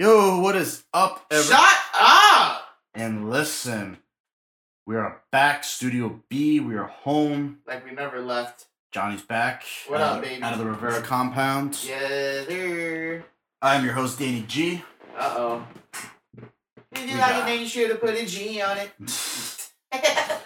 Yo, what is up, everyone? Shut up! And listen, we are back, Studio B. We are home. Like we never left. Johnny's back. What out, up, baby? Out of the Rivera compound. Yeah, there. I'm your host, Danny G. Uh oh. If you do like it, then you should have put a G on it.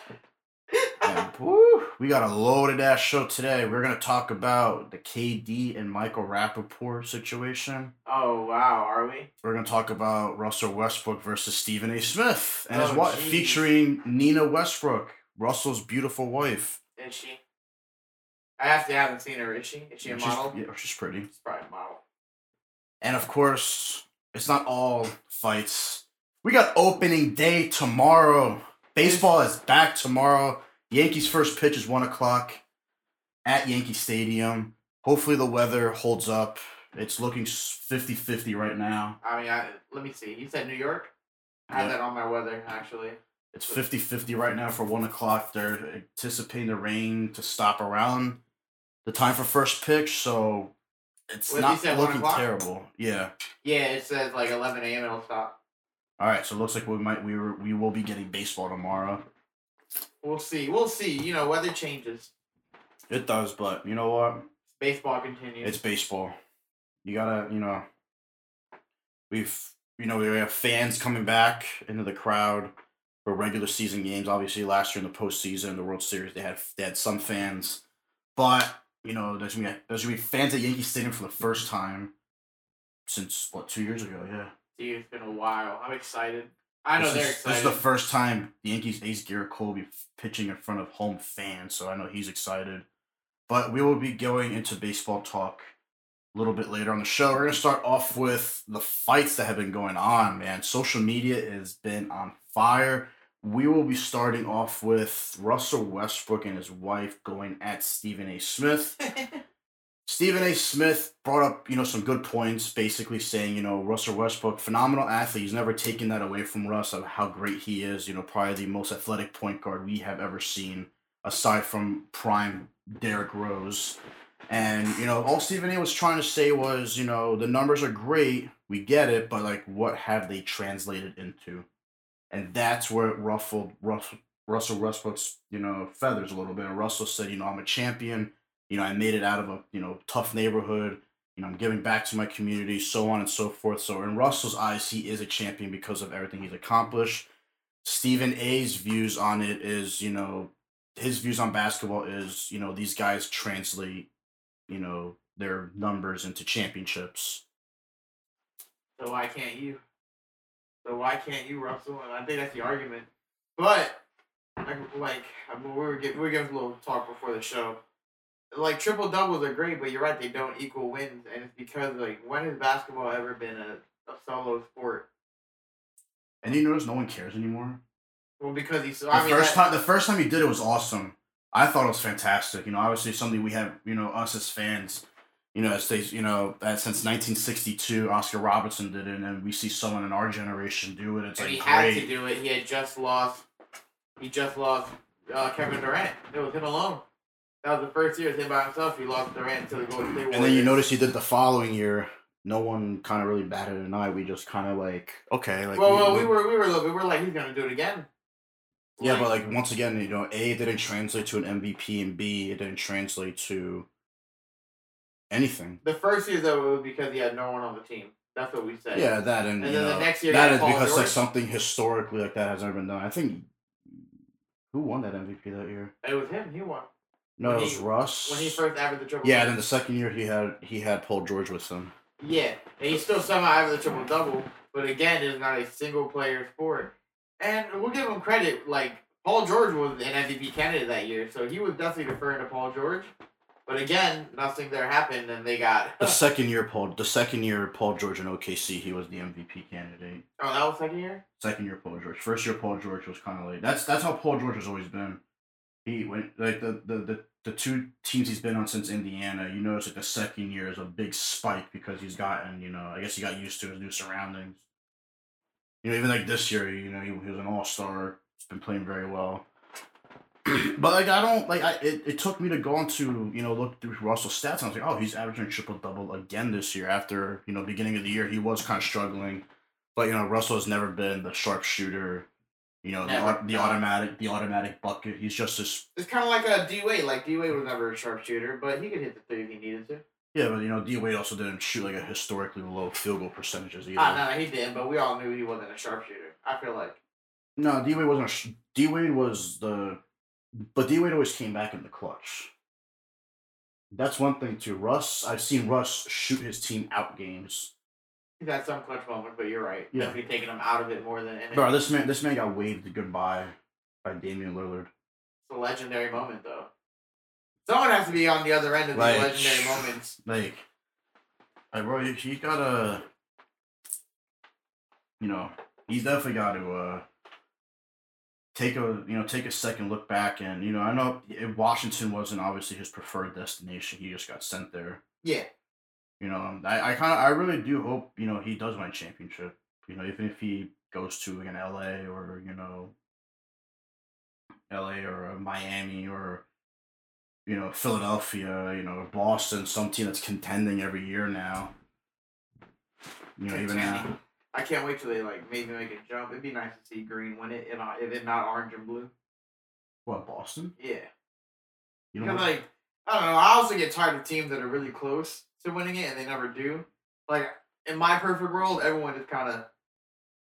Woo, we got a loaded ass show today. We're gonna talk about the KD and Michael Rapaport situation. oh wow, are we? We're gonna talk about Russell Westbrook versus Stephen A. Smith and his Oh, wife, jeez. featuring Nina Westbrook, Russell's beautiful wife. Is she? I actually haven't seen her. Is she? Is she a She's- model? Yeah, she's pretty. She's probably a model. And of course, it's not all fights. We got opening day tomorrow. Baseball is back tomorrow. Yankees' first pitch is one o'clock at Yankee Stadium. Hopefully, the weather holds up. It's looking 50 50 right now. I mean, I, let me see. You said New York. I have Yeah. that on my weather actually. It's 50 50 right now for one o'clock. They're anticipating the rain to stop around the time for first pitch, so it's What, not looking terrible. Yeah. Yeah, it says like 11 a.m. It'll stop. All right, so it looks like we might we were, we will be getting baseball tomorrow. We'll see. We'll see. You know, weather changes. It does, but you know what? Baseball continues. It's baseball. You gotta, you know, we've, you know, we have fans coming back into the crowd for regular season games. Obviously, last year in the postseason, the World Series, they had they had some fans, but you know, there's gonna be there's gonna be fans at Yankee Stadium for the first time since what two years ago? Yeah, Dude, it's been a while. I'm excited. I know this they're is, excited. This is the first time the Yankees ace Gerrit Cole will be pitching in front of home fans, so I know he's excited. But we will be going into baseball talk a little bit later on the show. We're gonna start off with the fights that have been going on, man. Social media has been on fire. We will be starting off with Russell Westbrook and his wife going at Stephen A. Smith. Stephen A. Smith brought up, you know, some good points, basically saying, you know, Russell Westbrook, phenomenal athlete. He's never taken that away from Russ of how great he is. You know, probably the most athletic point guard we have ever seen, aside from prime Derrick Rose. And, you know, all Stephen A. was trying to say was, you know, the numbers are great, we get it, but like what have they translated into? And that's where it ruffled Russell, Russell Westbrook's, you know, feathers a little bit. And Russell said, you know, I'm a champion you know, I made it out of a you know tough neighborhood. You know, I'm giving back to my community, so on and so forth. So in Russell's eyes, he is a champion because of everything he's accomplished. Stephen A's views on it is, you know, his views on basketball is, you know, these guys translate, you know, their numbers into championships. so why can't you? So why can't you, Russell? And I think that's the argument. But like, like we were getting, we were giving a little talk before the show. Like triple doubles are great, but you're right, they don't equal wins, and it's because like when has basketball ever been a, a solo sport? And you notice no one cares anymore. Well, because he's. The I mean, first that- time, the first time he did it was awesome. I thought it was fantastic. You know, obviously something we have. You know, us as fans. You know, as they, you know, that since 1962, Oscar Robertson did it, and we see someone in our generation do it. It's and like he had to do it. He had just lost. He just lost uh, Kevin Durant. It was him alone. That was the first year, it was him by himself. He lost Durant to the Golden State Warriors. And then you notice he did the following year. No one kind of really batted an eye. We just kind of like okay, like well, well, we were, we were, we were like, he's gonna do it again. yeah, but like once again, you know, A it didn't translate to an MVP, and B it didn't translate to anything. the first year though, it was because he had no one on the team. That's what we said. Yeah, that and, And then the next year that is he is had Paul because like something historically like that has never been done. I think who won that MVP that year? it was him. He won No, When it was he- Russ. when he first averaged the triple. yeah, double. then the second year he had he had Paul George with him. Yeah, and he still somehow averaged the triple double. But again, it's not a single player sport. And we'll give him credit. Like Paul George was an MVP candidate that year, so he was definitely deferring to Paul George. But again, nothing there happened, and they got. The second year Paul the second year Paul George in OKC he was the MVP candidate. oh, that was second year. Second year Paul George. First year Paul George was kind of late. That's that's how Paul George has always been. He went like the, the the the two teams he's been on since Indiana. You notice like the second year is a big spike because he's gotten you know I guess he got used to his new surroundings. You know even like this year you know he, he was an all star. He's been playing very well. but like I don't like I it, it took me to go into you know look through Russell's stats and I was like oh he's averaging triple double again this year after you know beginning of the year he was kind of struggling, but you know Russell has never been the sharpshooter, you know the, Never, the automatic the automatic bucket he's just this It's kind of like a D Wade. Like D Wade was never a sharpshooter, but he could hit the three if he needed to. yeah but you know D Wade also didn't shoot like a historically low field goal percentages either. Ah, no, he didn't. But we all knew he wasn't a sharpshooter. I feel like. No, D Wade wasn't. A sh- D Wade was the, but D Wade always came back in the clutch. That's one thing too. Russ, I've seen Russ shoot his team out games. He's had some clutch moments, but you're right. Yeah. Definitely taking him out of it more than anything. Bro, this man, this man got waved goodbye by Damian Lillard. It's a legendary moment, though. Someone has to be on the other end of these legendary moments. Like, like bro, he, he gotta, you know, he's definitely got to uh take a you know take a second look back and you know I know Washington wasn't obviously his preferred destination. He just got sent there. Yeah. You know, I, I kind of, I really do hope, you know, he does win a championship. You know, even if he goes to like an LA or, you know, LA or uh, Miami or, you know, Philadelphia, you know, Boston, some team that's contending every year now. You know, even now. I can't wait till they like maybe make a jump. It'd be nice to see Green win it, and if it not orange and blue. What, Boston? Yeah. You know, like I don't know, I also get tired of teams that are really close to winning it and they never do. Like in my perfect world, everyone just kind of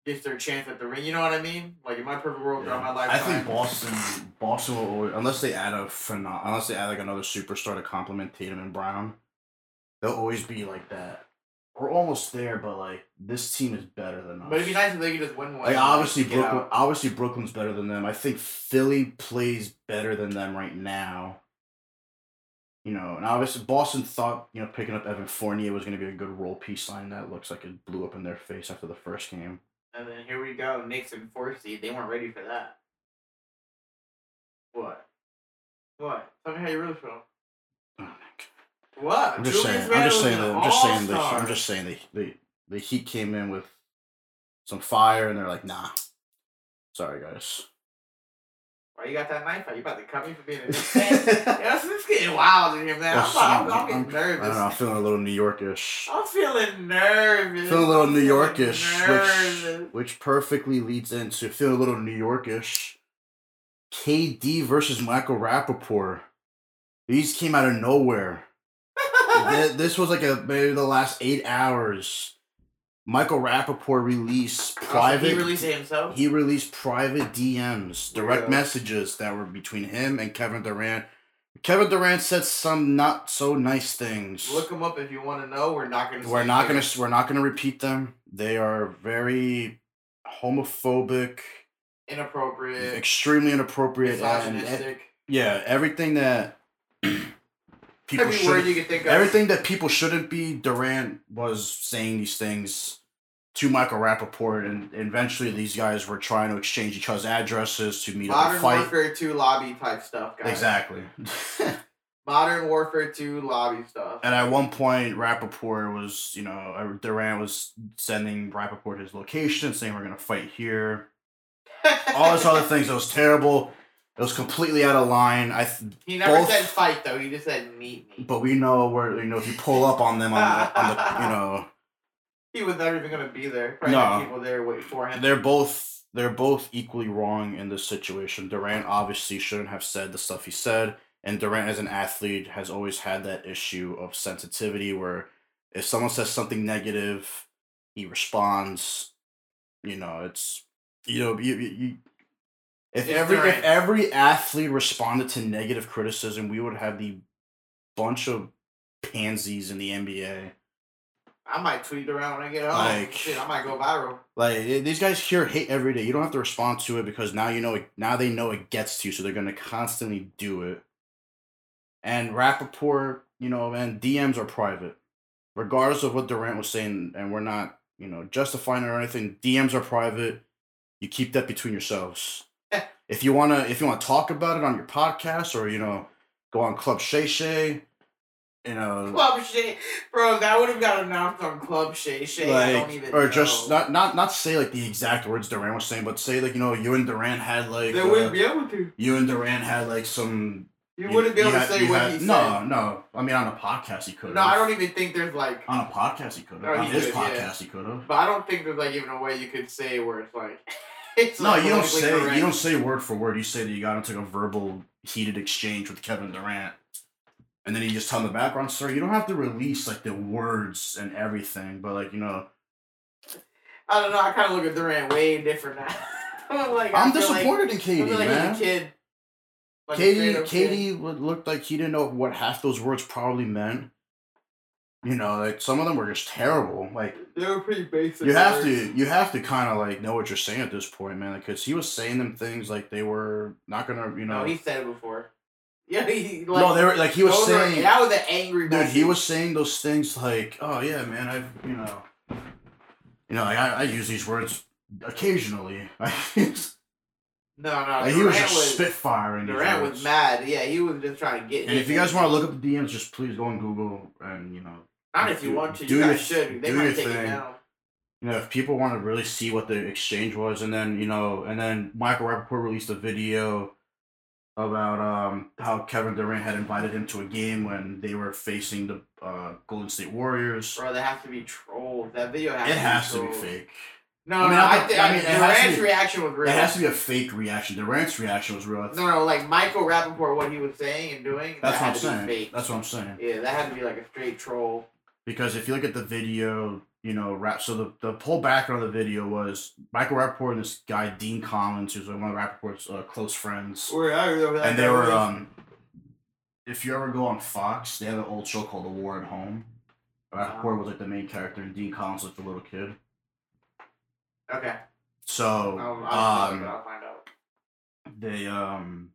gets their chance at the ring. You know what I mean? Like in my perfect world, throughout my life. I think Boston, Boston will always, unless they add a phenom- unless they add like another superstar to complement Tatum and Brown, they'll always be like that. We're almost there, but like this team is better than us. But it'd be nice if they could just win one. Like obviously Brooklyn, obviously Brooklyn's better than them. I think Philly plays better than them right now. You know, and obviously Boston thought you know picking up Evan Fournier was going to be a good role piece line. That looks like it blew up in their face after the first game. And then here we go, Knicks and four seed. They weren't ready for that. What? What? Tell me how you really feel. Oh my God. What? I'm just Julius saying. I'm just saying. The, I'm just saying. The. I'm just saying the, the the Heat came in with some fire, and they're like, nah. Sorry, guys. Why you got that knife out? You about to cut me for being a Knicks yeah, it's, it's getting wild in here, man. I'm, I'm, I'm, getting I don't know. I'm feeling a little New Yorkish. I'm feeling nervous. Feeling a little New Yorkish, nervous. which which perfectly leads into feeling a little New Yorkish. KD versus Michael Rapaport. These came out of nowhere. This was like a maybe the last eight hours. Michael Rapaport released oh, private. He released himself. he released private DMs, direct Weirdo. messages that were between him and Kevin Durant. Kevin Durant said some not so nice things. Look them up if you want to know. We're not gonna. we're not here. gonna we're not gonna repeat them. They are very homophobic, inappropriate, extremely inappropriate, and, misogynistic. yeah, everything that people Every word you can think of. everything that people shouldn't be. Durant was saying these things to Michael Rapaport, and eventually these guys were trying to exchange each other's addresses to meet up Modern and fight. Warfare 2 lobby type stuff, guys. Exactly. Modern Warfare 2 lobby stuff. And at one point, Rapaport was, you know, uh, Durant was sending Rapaport his location, saying we're gonna fight here. All this other things. It was terrible. It was completely out of line. I, th- he never both- said fight though. He just said meet me. but we know where you know if you pull up on them on the, on the you know He was never even gonna be there. Probably No. people there waiting for him. they're both they're both equally wrong in this situation. Durant obviously shouldn't have said the stuff he said, and Durant as an athlete has always had that issue of sensitivity where if someone says something negative, he responds. You know, it's you know you you. If every if every athlete responded to negative criticism, we would have the bunch of pansies in the NBA. I might tweet around when I get home. Like- Shit, I might go viral. Like eh, these guys hear hate every day. You don't have to respond to it because now you know it. Now they know it gets to you, so they're gonna constantly do it. And Rapaport, you know, man, DMs are private, regardless of what Durant was saying, and we're not, you know, justifying it or anything. DMs are private. You keep that between yourselves. If you wanna, if you wanna talk about it on your podcast or you know, go on Club Shay Shay, you know, Club Shay, bro. That would have got announced on Club Shay. Shay, I like don't even or just know. not not not say like the exact words Durant was saying, but say like you know you and Durant had like They uh, wouldn't be able to. you and Durant had like some. You wouldn't be able to say what had- he said. No, no. I mean, on a podcast he could. No, I don't even think there's like. On a podcast he could. No, on his could, podcast yeah. he could have. But I don't think there's like even a way you could say where it's like. it's No, like you don't say correct. you don't say word for word. You say that you got into a verbal heated exchange with Kevin Durant, and then you just tell him the background story. You don't have to release like the words and everything, but like you know, I don't know. I kind of look at Durant way different now. like, I I'm feel like- disappointed in KD, like man. kid. Like KD, kid. KD would looked like he didn't know what half those words probably meant. You know, like some of them were just terrible. Like They were pretty basic. you have words. to, you have to kind of like know what you're saying at this point, man. Because he was saying them things like they were not gonna, you know. No, he said it before. Yeah, he like. no, they were like he was those were- saying. that was an angry. Dude, he was saying those things like, "Oh yeah, man, I've you know, you know, like, I, I use these words occasionally." No, no. like, he Durant was just was. spitfiring. these Durant was mad. Yeah, he was just trying to get. And if you guys want to look up the DMs, just please go on Google and you know, not if you want to, do you your- guys should. They do might your take it thing. down. you know, if people want to really see what the exchange was, and then you know, and then Michael Rapaport released a video about um how Kevin Durant had invited him to a game when they were facing the uh, Golden State Warriors. Bro, they have to be trolled. That video has. It to has be to be fake. No, I mean, no, I, think I mean, it Durant's be- reaction was real. It has to be a fake reaction. Durant's reaction was real. No, no, like Michael Rapaport, what he was saying and doing. That's that what I'm had to be saying. Fake. That's what I'm saying. Yeah, that had to be like a straight troll. Because if you look at the video, you know, rap. So the, the whole background of the video was Michael Rapaport and this guy Dean Collins, who's one of Rapaport's uh, close friends, I remember that and they were um. If you ever go on Fox, they have an old show called The War at Home. Rapaport was like the main character, and Dean Collins was the little kid. Okay. So um, I'll find out. they um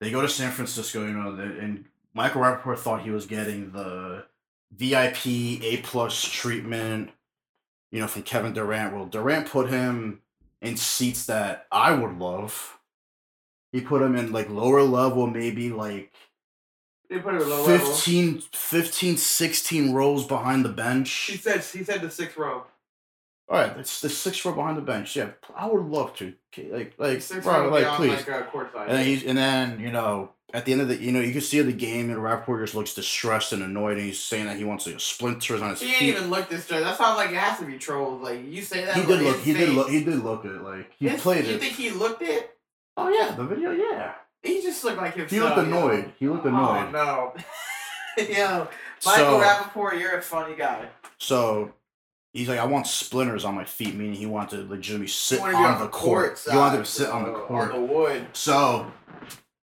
they go to San Francisco, you know, and Michael Rapaport thought he was getting the VIP A plus treatment, you know, from Kevin Durant. Well, Durant put him in seats that I would love. He put him in like lower level, maybe like They put it at low level. 15, 15, 16 rows behind the bench. He said he said the sixth row. All right, that's the six row behind the bench. Yeah, I would love to. Like, like, Sixth bro, like, please. like uh, courtside. And then he's and then you know at the end of the you know you can see the game and Rapaport just looks distressed and annoyed and he's saying that he wants like splinters on his he feet. even looked this straight. That sounds like it has to be trolls. Like you say that. He did look. He did look. He did look at like he his- played You it. You think he looked it? Oh yeah, the video. Yeah, He just looked like himself. he looked annoyed. He looked annoyed. Oh no. Yo, Michael So Rapaport, you're a funny guy. so he's like, I want splinters on my feet, meaning he wanted to legitimately sit You on, the court. side, He wanted to sit on the court. On the wood. So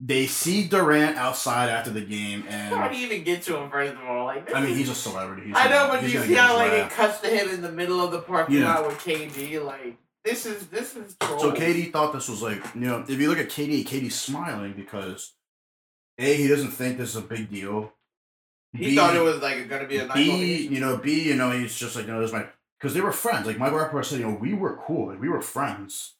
they see Durant outside after the game, and How do you even get to him first of all? Like, I mean he's a celebrity. He's I know, gonna- but you see how like it cuts to him in the middle of the parking Yeah. lot with KD. Like this is this is troll. So KD thought this was like, you know, if you look at KD, KD's smiling because A, he doesn't think this is a big deal. He B, thought it was like gonna be a nice. B, you know, B, you know, he's just like, you know, this is my because they were friends. Like my Rapaport said, you know, we were cool, like we were friends.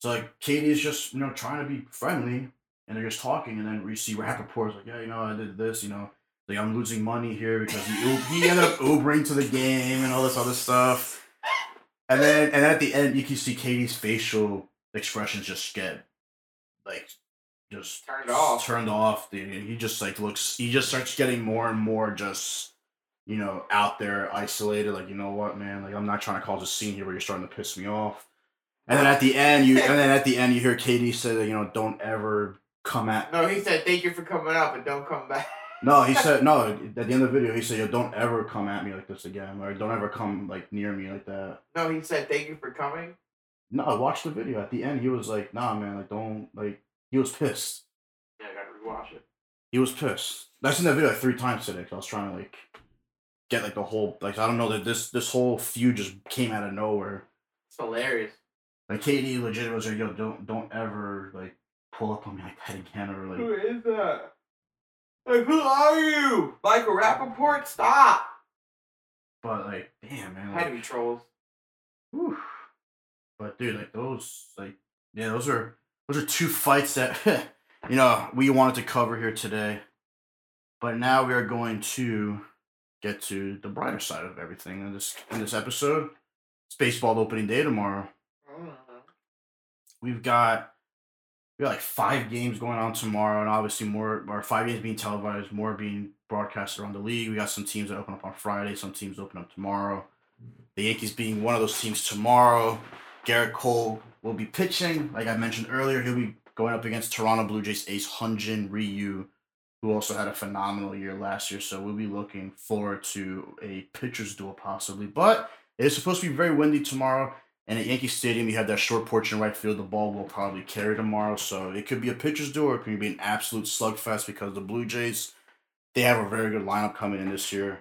So like KD's just, you know, trying to be friendly and they're just talking and then we see Rapaport's like, Yeah, you know, I did this, you know, like I'm losing money here because he he ended up Ubering to the game and all this other stuff. And then and at the end you can see KD's facial expressions just get like just Turned off. Turned off. Dude. He just like looks he just starts getting more and more just you know, out there, isolated, like, you know what, man, like I'm not trying to cause a scene here where you're starting to piss me off. And then at the end you and then at the end you hear KD say that, you know, don't ever come at No, he said thank you for coming out, but don't come back. No, he said no, at the end of the video he said, Yo, don't ever come at me like this again, or don't ever come like near me like that. No, he said thank you for coming. No, I watched the video. At the end he was like, nah man, like don't like he was pissed. Yeah, I gotta rewatch it. He was pissed. I've seen that video like three times today. 'cause I was trying to like get like the whole like I don't know that this this whole feud just came out of nowhere. It's hilarious. Like KD legit was like, yo, don't don't ever like pull up on me like that again or like Who is that? Like, who are you? Michael Rapaport? Stop! but like damn man. Had to Like, be trolls. whew. But dude, like those like yeah, those are those are two fights that you know we wanted to cover here today. But now we are going to get to the brighter side of everything in this in this episode. It's baseball opening day tomorrow. We've got we got like five games going on tomorrow, and obviously more or five games being televised, more being broadcast around the league. We got some teams that open up on Friday, some teams open up tomorrow. The Yankees being one of those teams tomorrow. Gerrit Cole will be pitching. Like I mentioned earlier, he'll be going up against Toronto Blue Jays ace Hyun-jin Ryu, who also had a phenomenal year last year. So we'll be looking forward to a pitcher's duel possibly. But it is supposed to be very windy tomorrow. And at Yankee Stadium, you have that short porch in right field. The ball will probably carry tomorrow. So it could be a pitcher's duel or it could be an absolute slugfest because the Blue Jays, they have a very good lineup coming in this year.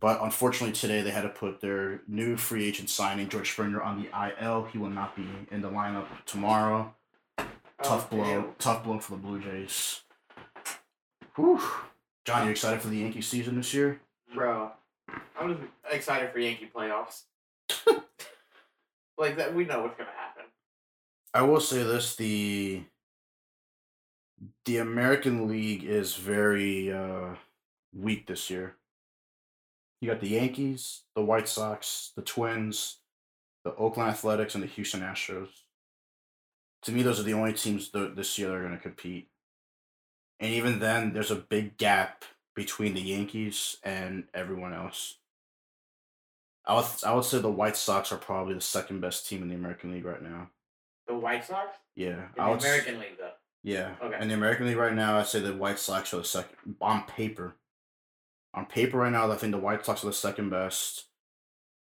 But unfortunately, today they had to put their new free agent signing, George Springer, on the IL. He will not be in the lineup tomorrow. Tough Oh, blow. damn. Tough blow for the Blue Jays. Whew. John, you excited for the Yankee season this year? Bro, I'm just excited for Yankee playoffs. like that, we know what's gonna happen. I will say this: the the American League is very uh, weak this year. You got the Yankees, the White Sox, the Twins, the Oakland Athletics, and the Houston Astros. To me, those are the only teams th- this year that are going to compete. And even then, there's a big gap between the Yankees and everyone else. I would, I would say the White Sox are probably the second best team in the American League right now. The White Sox Yeah, in I the would s- American League, though. yeah. Okay. In the American League right now, I'd say the White Sox are the second on paper. On paper right now, I think the White Sox are the second best.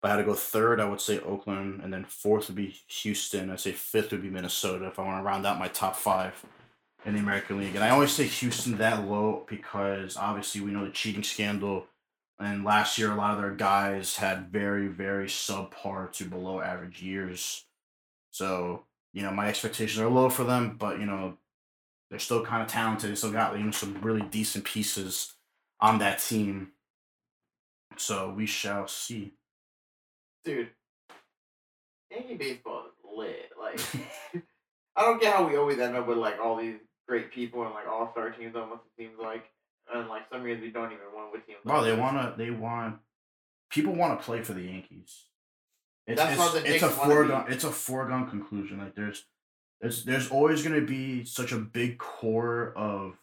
If I had to go third, I would say Oakland, and then fourth would be Houston. I'd say fifth would be Minnesota if I want to round out my top five in the American League. And I always say Houston that low because obviously we know the cheating scandal. And last year, a lot of their guys had very, very subpar to below average years. So, you know, my expectations are low for them, but, you know, they're still kind of talented. They still got you know, some really decent pieces on that team. So we shall see. Dude, Yankee baseball is lit. Like, I don't get how we always end up with like all these great people and like all star teams. Almost it seems like, and like some years we don't even want with teams. Bro, like they this. wanna they want people want to play for the Yankees. It's, That's it's, it's a foregone be. it's a foregone conclusion. Like there's there's there's always gonna be such a big core of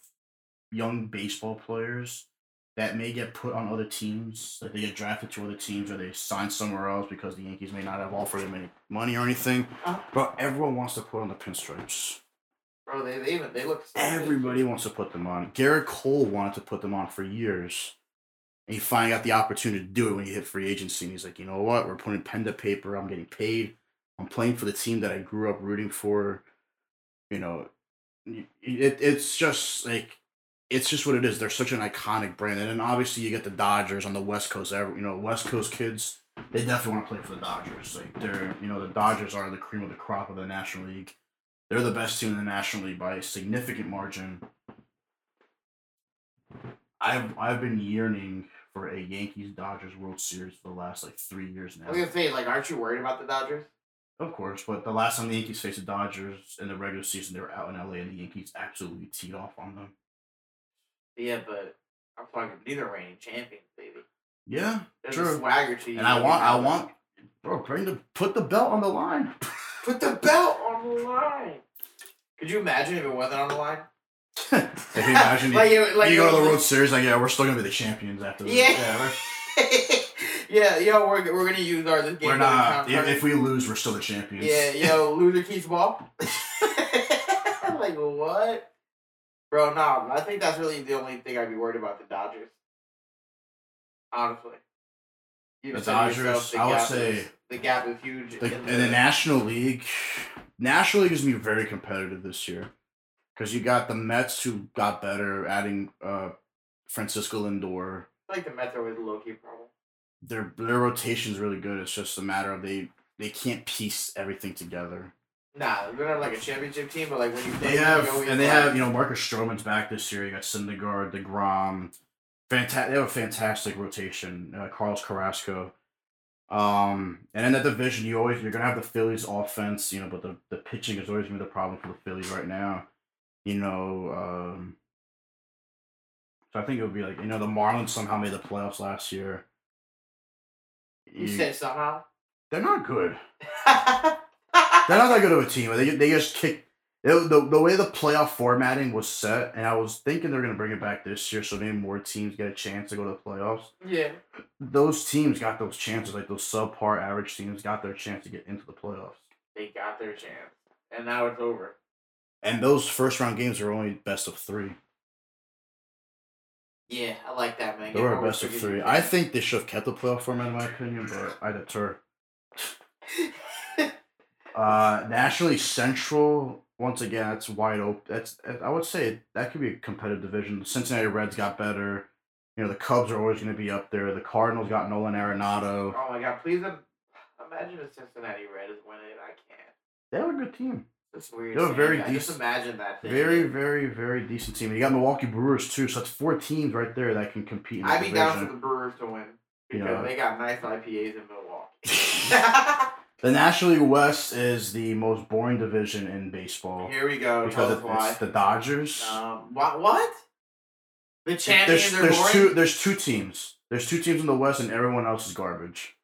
young baseball players that may get put on other teams, like they get drafted to other teams or they sign somewhere else because the Yankees may not have offered them any money or anything. Uh-huh. But everyone wants to put on the pinstripes. Bro, they, they even they look. So good. Everybody wants to put them on. Gerrit Cole wanted to put them on for years. And he finally got the opportunity to do it when he hit free agency. And he's like, you know what? We're putting pen to paper. I'm getting paid. I'm playing for the team that I grew up rooting for. You know, it, it's just like, it's just what it is. They're such an iconic brand. And then obviously you get the Dodgers on the West Coast. Every- You know, West Coast kids, they definitely want to play for the Dodgers. Like, they're, you know, the Dodgers are the cream of the crop of the National League. They're the best team in the National League by a significant margin. I've I've been yearning for a Yankees Dodgers World Series for the last like three years I was now. gonna say, like, aren't you worried about the Dodgers? Of course, but the last time the Yankees faced the Dodgers in the regular season, they were out in LA and the Yankees absolutely teed off on them. Yeah, but I'm talking neither reigning champions, baby. Yeah, There's True. a swagger to you. and I want I want bro bring the put the belt on the line. put the belt on the line. Could you imagine if it wasn't on the line? if you imagine like, you, like you go to the World Series, like yeah, we're still gonna be the champions after this. Yeah. we're- yeah, yo, we're, we're gonna use our this game. we're not. If, if we lose, we're still the champions. yeah, yo, loser keeps ball. like what, bro? No, I think that's really the only thing I'd be worried about the Dodgers. Honestly, you The Dodgers, yourself, the I would say- is, the gap is huge. The, in in the National League, National League is gonna be very competitive this year, because you got the Mets who got better, adding uh, Francisco Lindor. I feel like the Mets are always a low key problem. Their their rotation's really good. It's just a matter of they they can't piece everything together. Nah, they're not like a championship team, but like when you They have you and they have you know Marcus Stroman's back this year. You got Syndergaard, Degrom, fantastic. They have a fantastic rotation. Uh, Carlos Carrasco. Um, and in that division, you always you're gonna have the Phillies offense, you know, but the, the pitching is always gonna be the problem for the Phillies right now. You know, um, So I think it would be like you know the Marlins somehow made the playoffs last year. You said somehow. they're not good. They're not that good of a team. They they just kick. The, the, the way the playoff formatting was set, and I was thinking they're gonna bring it back this year, so maybe more teams get a chance to go to the playoffs. yeah. Those teams got those chances, like those subpar average teams got their chance to get into the playoffs. They got their chance, and now it's over. And those first round games are only best of three. Yeah, I like that man. They were best of three. I think they should have kept the playoff format in my opinion, but I deter. Uh, Nationally Central, once again, that's wide open. That's I would say that could be a competitive division. The Cincinnati Reds got better. You know, the Cubs are always going to be up there. The Cardinals got Nolan Arenado. Oh my god! Please imagine if Cincinnati Reds win it. I can't. They have a good team. That's weird. They're very that. Just imagine that. Thing. Very, very, very decent team. You got Milwaukee Brewers too, so that's four teams right there that can compete. In I'd be down for the Brewers to win You because know. they got nice IPAs in Milwaukee. The National League West is the most boring division in baseball Here we go. Because us it- why. it's the Dodgers. Um, what? What? The champions there's there's two there's two teams. There's two teams in the West, and everyone else is garbage.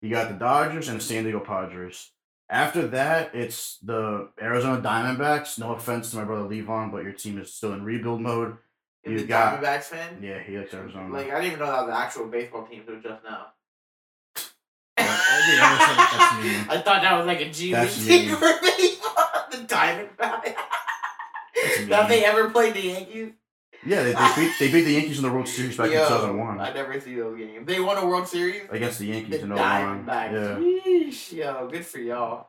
You got the Dodgers and the San Diego Padres. After that, it's the Arizona Diamondbacks. No offense to my brother Levon, but your team is still in rebuild mode. You got- Diamondbacks fan? Yeah, he likes Arizona. Like I didn't even know that was the actual baseball team until just now. yeah, that's- that's mean. I thought that was like a G League mean. for baseball. the Diamondbacks. Have they ever played the Yankees? yeah, they, they beat they beat the Yankees in the World Series back in 2001 I never see those games. They won a World Series. against the The Yankees in 01. Diamondbacks. Yeah. Yeesh, yo, good for y'all.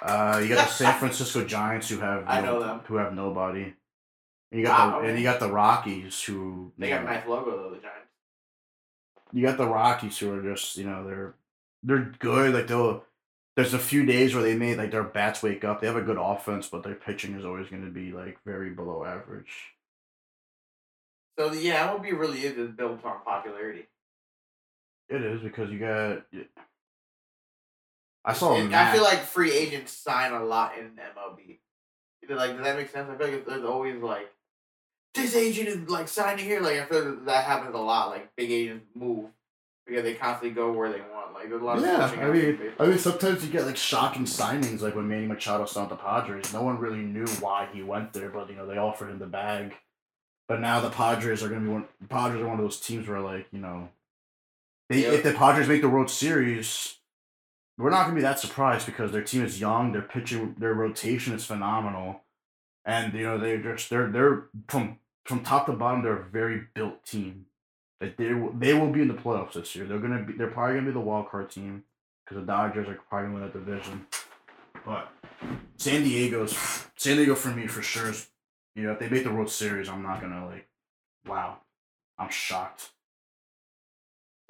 Uh, you got the San Francisco Giants who have I know them. who have nobody. And you got Wow. the and you got the Rockies who They you got a nice logo though, the Giants. you got the Rockies who are just you know they're they're good like they'll there's a few days where they made like their bats wake up they have a good offense but their pitching is always going to be like very below average So yeah, it would be really is just built on popularity. it is because you got I saw And I feel like free agents sign a lot in MLB. Either, Like, does that make sense? I feel like there's always like this agent is like signing here. Like I feel like that happens a lot. Like big agents move because they constantly go where they want. Like there's a lot of yeah, I mean. I mean, sometimes you get like shocking signings, like when Manny Machado signed the Padres. No one really knew why he went there, but you know they offered him the bag. But now the Padres are going to be one. The Padres are one of those teams where, like, you know, they, Yeah. if the Padres make the World Series, we're not going to be that surprised because their team is young, their pitching, their rotation is phenomenal, and you know they're just they're they're from from top to bottom they're a very built team. That they will they will be in the playoffs this year. They're gonna be they're probably gonna be the wild card team because the Dodgers are probably gonna win that division. But San Diego's San Diego for me for sure is you know if they make the World Series I'm not gonna like wow I'm shocked.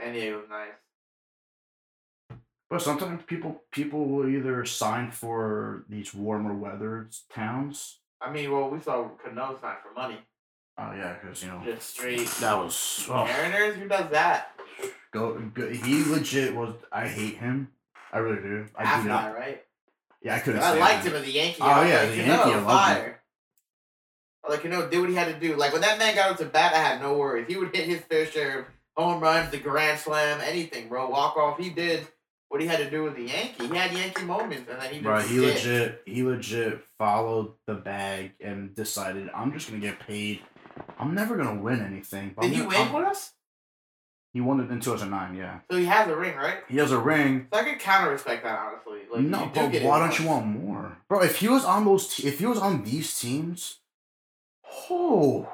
San Diego's nice. But sometimes people people will either sign for these warmer weather towns. I mean, well, we saw Cano sign for money. Oh yeah, because you know Just straight. that was oh, Mariners, who does that? go, go. He legit was. I hate him. I really do. I After do not. that, right? Yeah, I couldn't. I liked him. as a Yankee. Oh, I yeah, like, as a you Yankee, I loved him. Like you know, did what he had to do. Like when that man got up to bat, I had no worries. He would hit his fair share of home runs, the grand slam, anything, bro. Walk off. He did what he had to do with the Yankee. He had Yankee moments, and then he just Bro, he legit, he legit followed the bag and decided, I'm just gonna get paid. I'm never gonna win anything. but Did he win I'm- with us? He won it in 2009. Yeah, So he has a ring, right? he has a ring. So I could counter respect that honestly. Like no, you do but why don't you want more, bro? If he was on those, te- if he was on these teams, oh,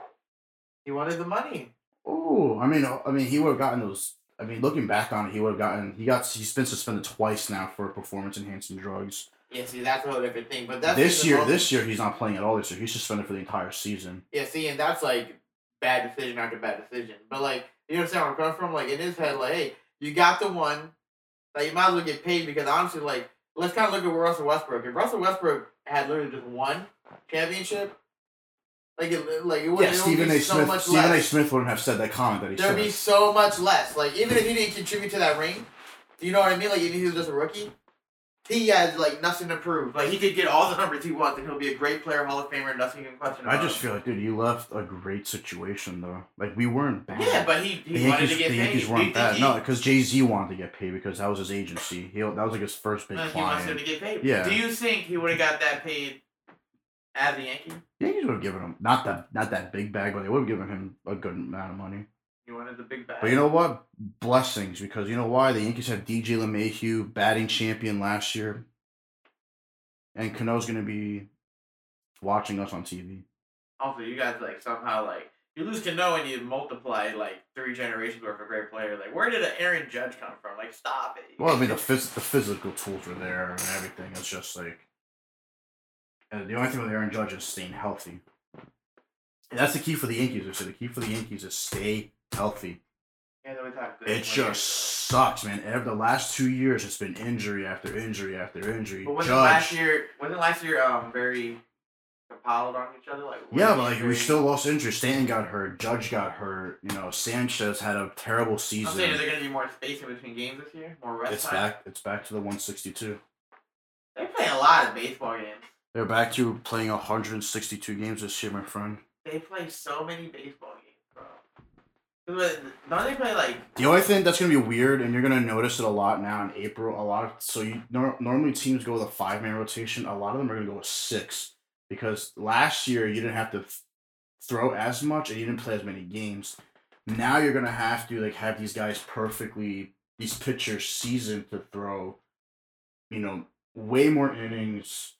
He wanted the money. oh, I mean, uh, I mean, he would have gotten those. I mean, looking back on it, he would have gotten. He got. He's been suspended twice now for performance enhancing drugs. Yeah, see, that's a whole different thing. But that's this year, this year he's not playing at all. This year he's suspended for the entire season. Yeah, see, and that's like bad decision after bad decision. But like, you understand where I'm coming from? Like in his head, like, hey, you got the one, like you might as well get paid because honestly, like, let's kind of look at Russell Westbrook. If Russell Westbrook had literally just one championship, like it, like it would, Yeah, Stephen A. so Smith. much Stephen A. Smith wouldn't have said that comment that he said. There'd be so much less. Like even if he didn't contribute to that ring, you know what I mean? Like even if he was just a rookie, he has like nothing to prove. Like he could get all the numbers he wants, and he'll be a great player, Hall of Famer, nothing in question. I just him. feel like, dude, you left a great situation though. Like we weren't bad. yeah, but he, he the wanted Yankees, to get the paid. Yankees weren't bad. he- No, because Jay Z wanted to get paid because that was his agency. He that was like his first big no, he wants him client. to get paid. Yeah. Do you think he would have got that paid as a Yankee? Yankees would have given him not that not that big bag, but they would have given him a good amount of money. He wanted the big bag. But you know what? Blessings because you know why the Yankees have DJ LeMahieu, batting champion last year, and Cano's gonna be watching us on TV. Also, you guys like somehow like you lose Cano and you multiply like three generations worth of great player. Like, where did an Aaron Judge come from? Like, stop it. Well, I mean the phys- the physical tools are there and everything. It's just like, and the only thing with Aaron Judge is staying healthy. And that's the key for the Yankees. I said the key for the Yankees is stay healthy. Yeah, they always It players. just sucks, man. Every the last two years, it's been injury after injury after injury. But wasn't Judge, last year? Wasn't last year um very compiled on each other? Like, yeah, but like we still lost injury. Stanton got hurt. Judge got hurt. You know, Sanchez had a terrible season. I'm saying, is there gonna be more space in between games this year? More rest It's time. back. It's back to the 162. They're playing a lot of baseball games. They're back to playing 162 games this year, my friend. They play so many baseball. But they play like? The only thing that's gonna be weird, and you're gonna notice it a lot now in April. A lot of so you nor, normally teams go with a five man rotation. A lot of them are gonna go with six because last year you didn't have to th- throw as much and you didn't play as many games. Now you're gonna have to like have these guys perfectly these pitchers seasoned to throw, you know, way more innings.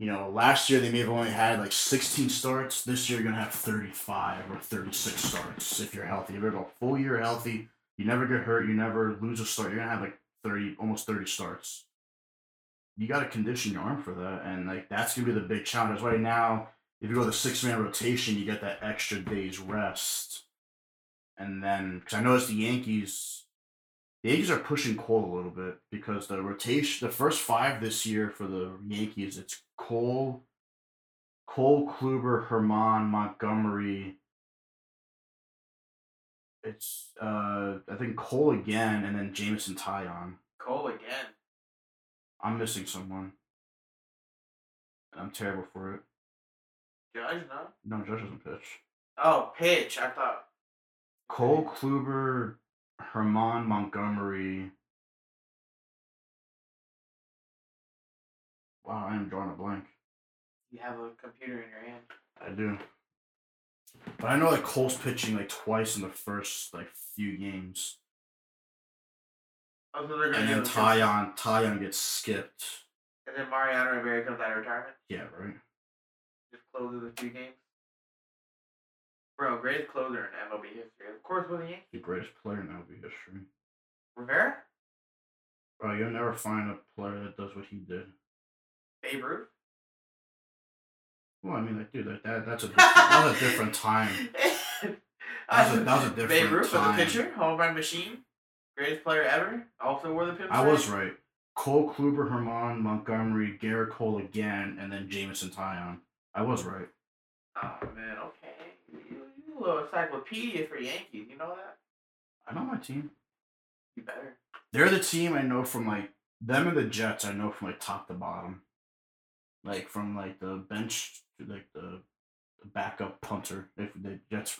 You know, last year they may have only had like 16 starts. This year you're gonna have 35 or 36 starts if you're healthy. If you're gonna full year healthy. You never get hurt. You never lose a start. You're gonna have like 30, almost 30 starts. You gotta condition your arm for that, and like that's gonna be the big challenge. Right now, if you go the six man rotation, you get that extra day's rest, and then because I noticed the Yankees. The Yankees are pushing Cole a little bit because the rotation, the first five this year for the Yankees, it's Cole, Cole, Kluber, Germán, Montgomery. It's uh, I think Cole again, and then Jameson Taillon. Cole again. I'm missing someone. And I'm terrible for it. Judge, no. No, Judge doesn't pitch. Oh, pitch. I thought. Cole, Kluber, Germán, Montgomery. Wow, I am drawing a blank. You have a computer in your hand. I do. But I know that Cole's pitching like twice in the first like few games. Oh, so they're gonna And then. Taillon Taillon gets skipped. And then Mariano Rivera comes out of retirement. Yeah, right. Just closes a few games. Bro, greatest closer in MLB history. Of course, with the Yankees. The greatest player in MLB history. Rivera? Bro, you'll never find a player that does what he did. Babe Ruth? Well, I mean, like, dude, like that that's a different, that was a different time. That was a- that was a Babe different Ruth time. was a pitcher, home run machine, greatest player ever. Also wore the pinstripe. I was right. Cole Kluber, Germán, Montgomery, Gerrit Cole again, and then Jameson Taillon. I was right. Oh man, okay. You, you, you a little encyclopedia for Yankees. You know that? I know my team. You better. They're the team I know from like them and the Jets. I know from like top to bottom, like from like the bench to like the, the backup punter. If the Jets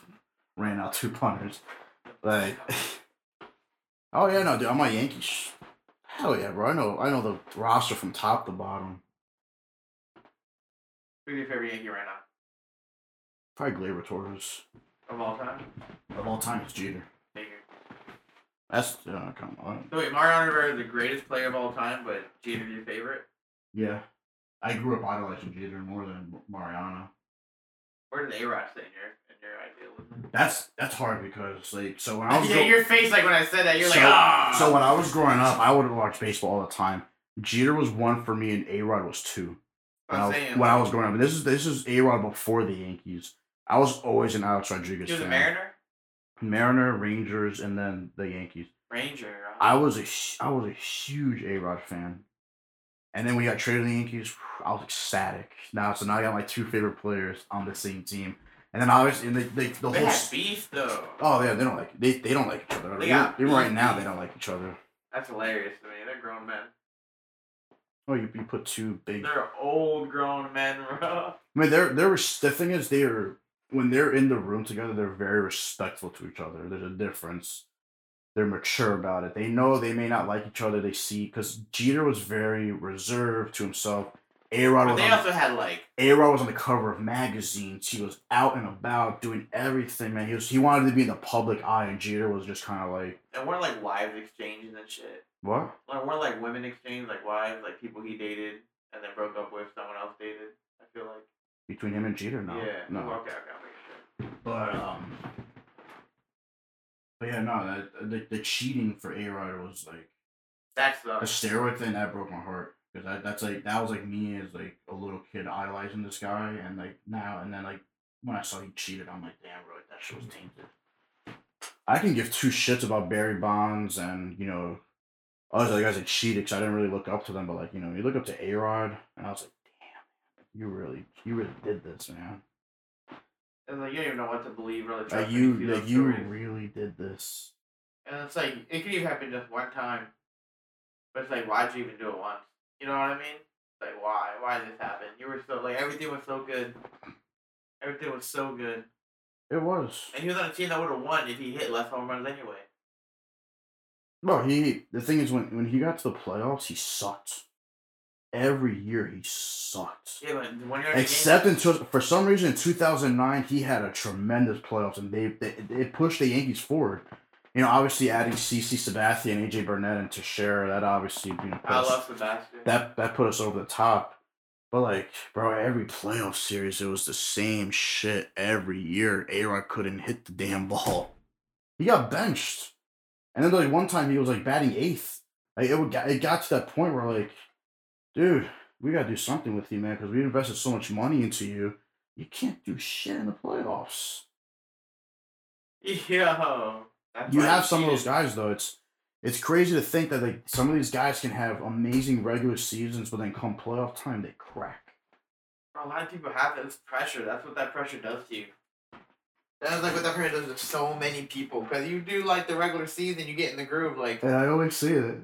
ran out two punters, like oh yeah, no, dude, I'm my Yankees. Hell yeah, bro. I know, I know the roster from top to bottom. Who's your favorite Yankee right now Probably Gleyber Torres of all time? of all time is Jeter. Figured. That's uh, come on. So wait, Mariano Rivera is the greatest player of all time, but Jeter your favorite. Yeah, I grew up idolizing Jeter more than Mariano. Where did A Rod sit in your in your idealism? That's that's hard because like so when I was yeah, your face like when I said that, you're so, like, ah. so when I was growing up, I would watch baseball all the time. Jeter was one for me, and A Rod was two. When I, was, saying, when I was growing up, this is this is A Rod before the Yankees. I was always an Alex Rodriguez he was a fan. Mariner, Mariner, Rangers, and then the Yankees. Ranger. I was a I was a huge A Rod fan, and then we got traded to the Yankees. I was ecstatic. Now, so now I got my two favorite players on the same team, and then obviously and they, they, the they whole had beef though. oh yeah they don't like they, they don't like each other. They even got even right now they don't like each other. That's hilarious to me. They're grown men. Oh, you, you put two big. They're old grown men, bro. I mean, they're they're the thing is they're when they're in the room together, they're very respectful to each other. There's a difference. They're mature about it. They know they may not like each other. They see because Jeter was very reserved to himself. A Rod they on, also had like A Rod was on the cover of magazines. He was out and about doing everything, man. He was he wanted to be in the public eye, and Jeter was just kind of like, and weren't like wives exchanging and shit. what? Like weren't like women exchanged like wives, like people he dated and then broke up with someone else dated. I feel like. Between him and Jeter, no, yeah. no. Okay, okay, I'll make sure. But um, but yeah, no, that uh, the, the cheating for A Rod was like That's the the steroid thing that broke my heart because that that's like that was like me as like a little kid idolizing this guy, and like now and then like when I saw he cheated, I'm like, damn, bro, that shit was tainted. I can give two shits about Barry Bonds and you know other guys that cheated because I didn't really look up to them, but like you know you look up to A Rod, and I was like, damn, you really you really did this, man. And like you don't even know what to believe really. Like you like you stories. really did this. And it's like it could even happen just one time. But it's like why'd you even do it once? You know what I mean? Like why? Why did this happen? You were so like everything was so good. Everything was so good. It was. And he was on a team that would have won if he hit less home runs anyway. Well, he the thing is when when he got to the playoffs, he sucked. Every year he sucked. Yeah, but in a Except in for some reason in 2009 he had a tremendous playoffs and they they, they pushed the Yankees forward. You know, obviously adding CC Sabathia and AJ Burnett and Teixeira, that obviously you know put I us- love Sebastian. that that put us over the top. But like, bro, every playoff series it was the same shit every year. A Rod couldn't hit the damn ball. He got benched, and then like one time he was like batting eighth. Like it would it got to that point where like, dude, we gotta do something with you, man, because we invested so much money into you. You can't do shit in the playoffs. Yo. You have some of those guys though. It's it's crazy to think that like some of these guys can have amazing regular seasons, but then come playoff time they crack. A lot of people have this pressure. That's what that pressure does to you. That's like what that pressure does to so many people. Because you do like the regular season, you get in the groove. Like, And I always see it.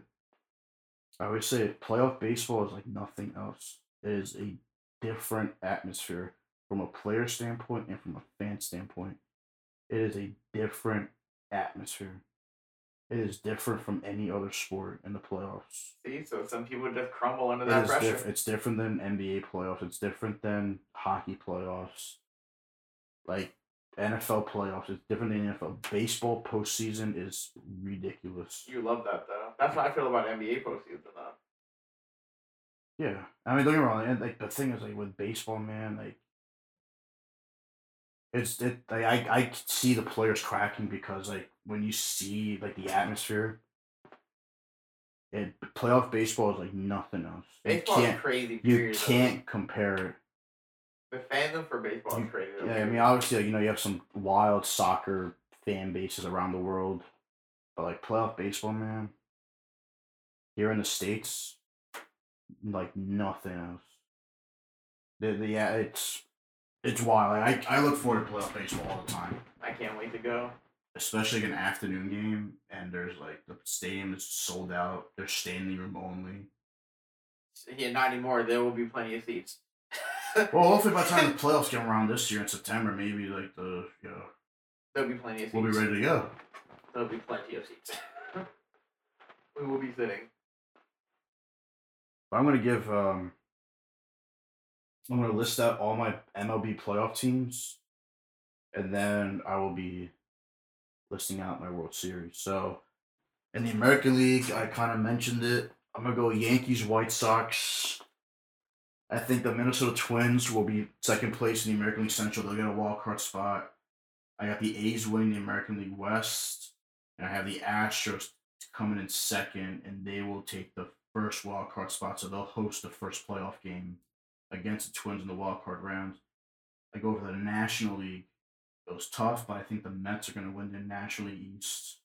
I would say. Playoff baseball is like nothing else. It is a different atmosphere from a player standpoint and from a fan standpoint. It is a different atmosphere. It is different from any other sport in the playoffs. see, so some people just crumble under It that pressure. diff- it's different than NBA playoffs. It's different than hockey playoffs. Like NFL playoffs, it's different than NFL. Baseball postseason is ridiculous. You love that though. That's how I feel about NBA postseason though. Yeah, I mean, don't get me wrong. Like the thing is, like with baseball, man, like it's it. Like, I I see the players cracking because like when you see like the atmosphere, it playoff baseball is like nothing else. Baseball is can't crazy. you period, though. can't compare it. The fandom for baseball is crazy. Yeah, I mean, obviously, like, you know, you have some wild soccer fan bases around the world, but like playoff baseball, man, here in the states, like nothing else. The, the yeah, it's it's wild. I I look forward to playoff baseball all the time, I can't wait to go. especially like an afternoon game, and there's like the stadium is sold out. There's standing room only. Yeah, not anymore. There will be plenty of seats. Well, hopefully by the time the playoffs come around this year in September, maybe like the you know There'll be plenty of seats. we'll be ready to go. There'll be plenty of seats. we will be sitting. I'm gonna give um I'm gonna list out all my MLB playoff teams and then I will be listing out my World Series. So in the American League, I kind of mentioned it. I'm gonna go Yankees, White Sox. I think the Minnesota Twins will be second place in the American League Central. They'll get a wild card spot. I got the A's winning the American League West, and I have the Astros coming in second, and they will take the first wild card spot. So they'll host the first playoff game against the Twins in the wild card round. I go over the National League. It was tough, but I think the Mets are going to win the National League East.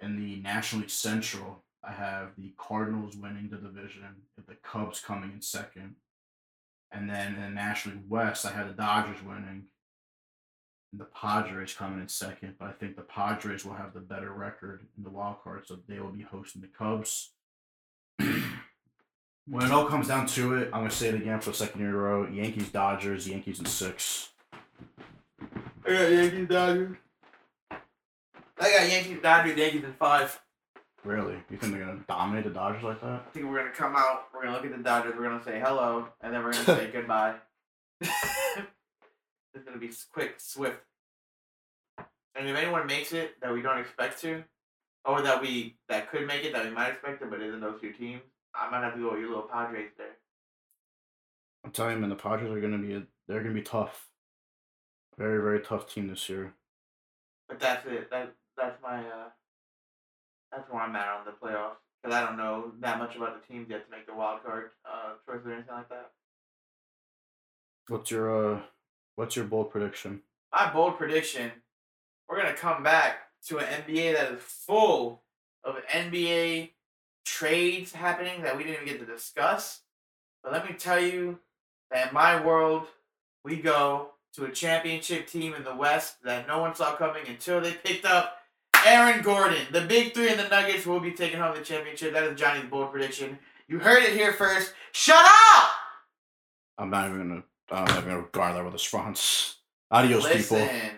In the National League Central, I have the Cardinals winning the division, with the Cubs coming in second. And then in the National League West, I had the Dodgers winning, and the Padres coming in second. But I think the Padres will have the better record in the wild card, so they will be hosting the Cubs. When it all comes down to it, I'm gonna say it again for the second year in a row: Yankees, Dodgers, Yankees in six. I got Yankees, Dodgers. I got Yankees, Dodgers, Yankees in five. Really? You think they're gonna dominate the Dodgers like that? I think we're gonna come out. We're gonna look at the Dodgers. We're gonna say hello, and then we're gonna say goodbye. it's gonna be quick, swift. And if anyone makes it that we don't expect to, or that we that could make it that we might expect it, but isn't those two teams, I might have to go with your little Padres there. I'm telling you, man, the Padres are gonna be a, they're gonna be tough. Very, very tough team this year. But that's it. That that's my uh. That's where I'm at on the playoffs because I don't know that much about the teams yet to make the wild card uh choice or anything like that. What's your uh, what's your bold prediction? my bold prediction, we're gonna come back to an NBA that is full of NBA trades happening that we didn't even get to discuss. But let me tell you that in my world, we go to a championship team in the West that no one saw coming until they picked up Aaron Gordon. The big three and the Nuggets will be taking home the championship. That is Johnny's bold prediction. You heard it here first. Shut up! I'm not even gonna. I'm not even gonna garner that with a response. Adios, people. Listen,